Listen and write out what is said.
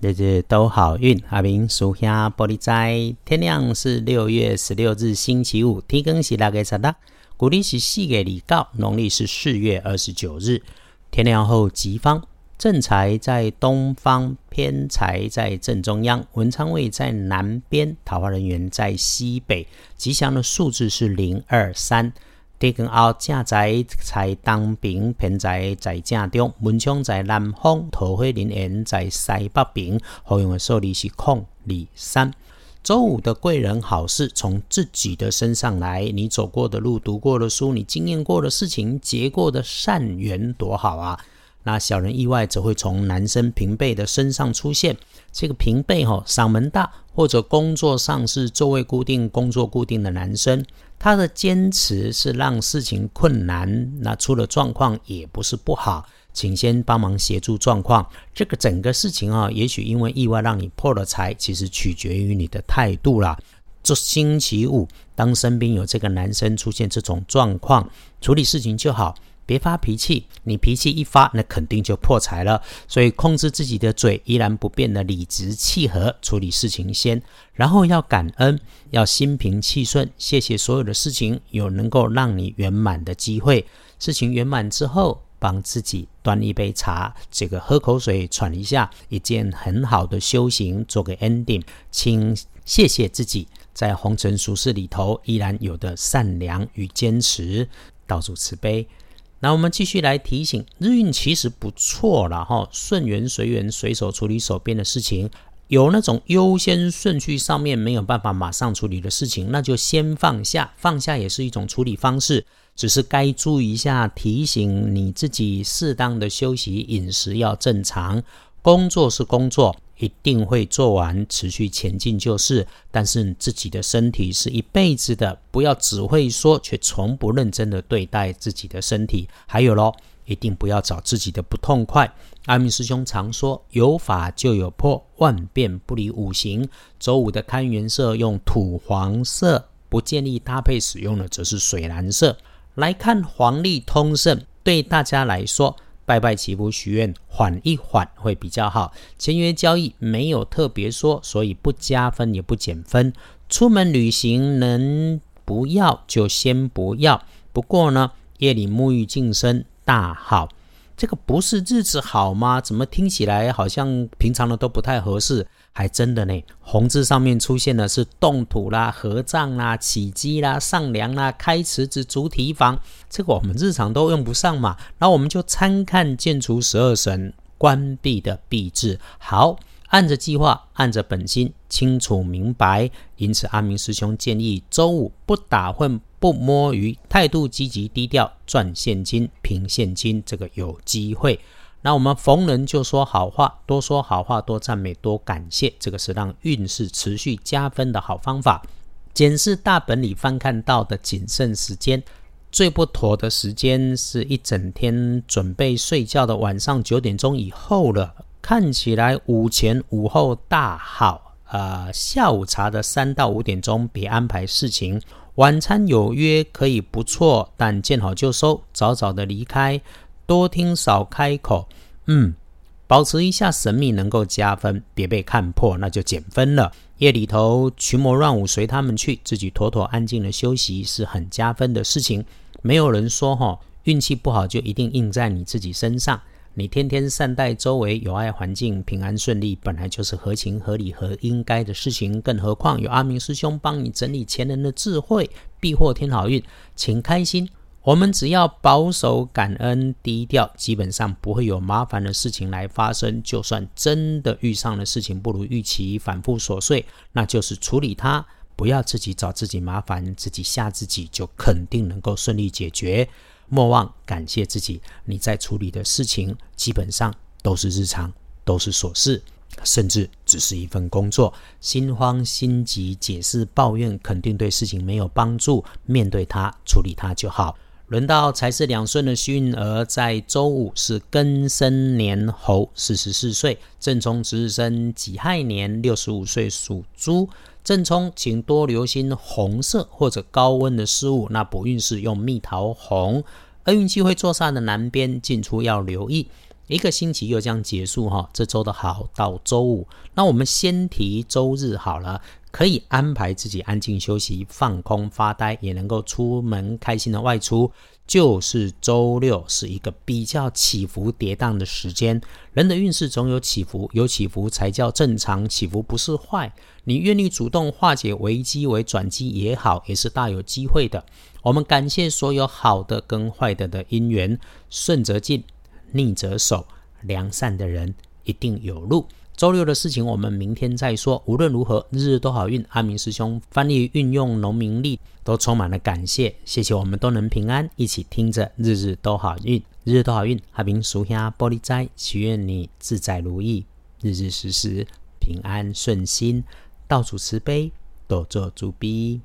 日日都好运，阿明属下玻璃斋。天亮是六月十六日星期五，天更是大概啥的？古历是四月二告，农历是四月二十九日。天亮后吉方，正财在东方，偏财在正中央，文昌位在南边，桃花人员在西北。吉祥的数字是零二三。地根后正在在东边，偏在在正中，文昌在南方，桃花林缘在西北边。好用的数字是空二三。周五的贵人好事从自己的身上来，你走过的路、读过的书、你经验过的事情、结过的善缘，多好啊！那小人意外则会从男生平辈的身上出现。这个平辈哈，嗓门大，或者工作上是座位固定、工作固定的男生。他的坚持是让事情困难，那出了状况也不是不好，请先帮忙协助状况。这个整个事情啊，也许因为意外让你破了财，其实取决于你的态度啦。这星期五，当身边有这个男生出现这种状况，处理事情就好。别发脾气，你脾气一发，那肯定就破财了。所以控制自己的嘴，依然不变的理直气和处理事情先，然后要感恩，要心平气顺，谢谢所有的事情有能够让你圆满的机会。事情圆满之后，帮自己端一杯茶，这个喝口水，喘一下，一件很好的修行，做个 ending。请谢谢自己，在红尘俗世里头，依然有的善良与坚持，道主慈悲。那我们继续来提醒，日运其实不错了哈，顺缘随缘，随手处理手边的事情。有那种优先顺序上面没有办法马上处理的事情，那就先放下，放下也是一种处理方式。只是该注意一下，提醒你自己适当的休息，饮食要正常。工作是工作。一定会做完，持续前进就是。但是自己的身体是一辈子的，不要只会说，却从不认真的对待自己的身体。还有咯，一定不要找自己的不痛快。阿明师兄常说，有法就有破，万变不离五行。周五的看颜色用土黄色，不建议搭配使用的则是水蓝色。来看黄历通胜，对大家来说。拜拜祈福许愿，缓一缓会比较好。签约交易没有特别说，所以不加分也不减分。出门旅行能不要就先不要。不过呢，夜里沐浴净身大好。这个不是日子好吗？怎么听起来好像平常的都不太合适？还真的呢，红字上面出现的是动土啦、合葬啦、起基啦、上梁啦、开池子、筑堤防，这个我们日常都用不上嘛。那我们就参看建除十二神关闭的闭字。好，按着计划，按着本心，清楚明白。因此，阿明师兄建议周五不打混、不摸鱼，态度积极低调，赚现金、凭现金，这个有机会。那我们逢人就说好话，多说好话，多赞美，多感谢，这个是让运势持续加分的好方法。检视大本里翻看到的谨慎时间，最不妥的时间是一整天准备睡觉的晚上九点钟以后了。看起来午前午后大好，呃，下午茶的三到五点钟别安排事情。晚餐有约可以不错，但见好就收，早早的离开。多听少开口，嗯，保持一下神秘能够加分，别被看破那就减分了。夜里头群魔乱舞随他们去，自己妥妥安静的休息是很加分的事情。没有人说哈运气不好就一定印在你自己身上。你天天善待周围有爱环境，平安顺利，本来就是合情合理和应该的事情。更何况有阿明师兄帮你整理前人的智慧，必获天好运，请开心。我们只要保守、感恩、低调，基本上不会有麻烦的事情来发生。就算真的遇上了事情不如预期、反复琐碎，那就是处理它，不要自己找自己麻烦、自己吓自己，就肯定能够顺利解决。莫忘感谢自己，你在处理的事情基本上都是日常，都是琐事，甚至只是一份工作。心慌心急、解释抱怨，肯定对事情没有帮助。面对它，处理它就好。轮到财是两顺的幸运儿，在周五是庚申年猴，四十四岁，正冲值日生己亥年六十五岁属猪。正冲，请多留心红色或者高温的事物。那补运是用蜜桃红，而运气会坐煞的南边进出要留意。一个星期又将结束哈，这周的好到周五，那我们先提周日好了，可以安排自己安静休息、放空发呆，也能够出门开心的外出。就是周六是一个比较起伏跌宕的时间，人的运势总有起伏，有起伏才叫正常，起伏不是坏。你愿意主动化解危机为转机也好，也是大有机会的。我们感谢所有好的跟坏的的因缘，顺则进，逆者守，良善的人一定有路。周六的事情我们明天再说。无论如何，日日都好运。阿明师兄翻译运用农民力，都充满了感谢。谢谢我们都能平安，一起听着日日都好运，日日都好运。阿明属下玻璃斋，祈愿你自在如意，日日时时平安顺心，到处慈悲，多做主逼。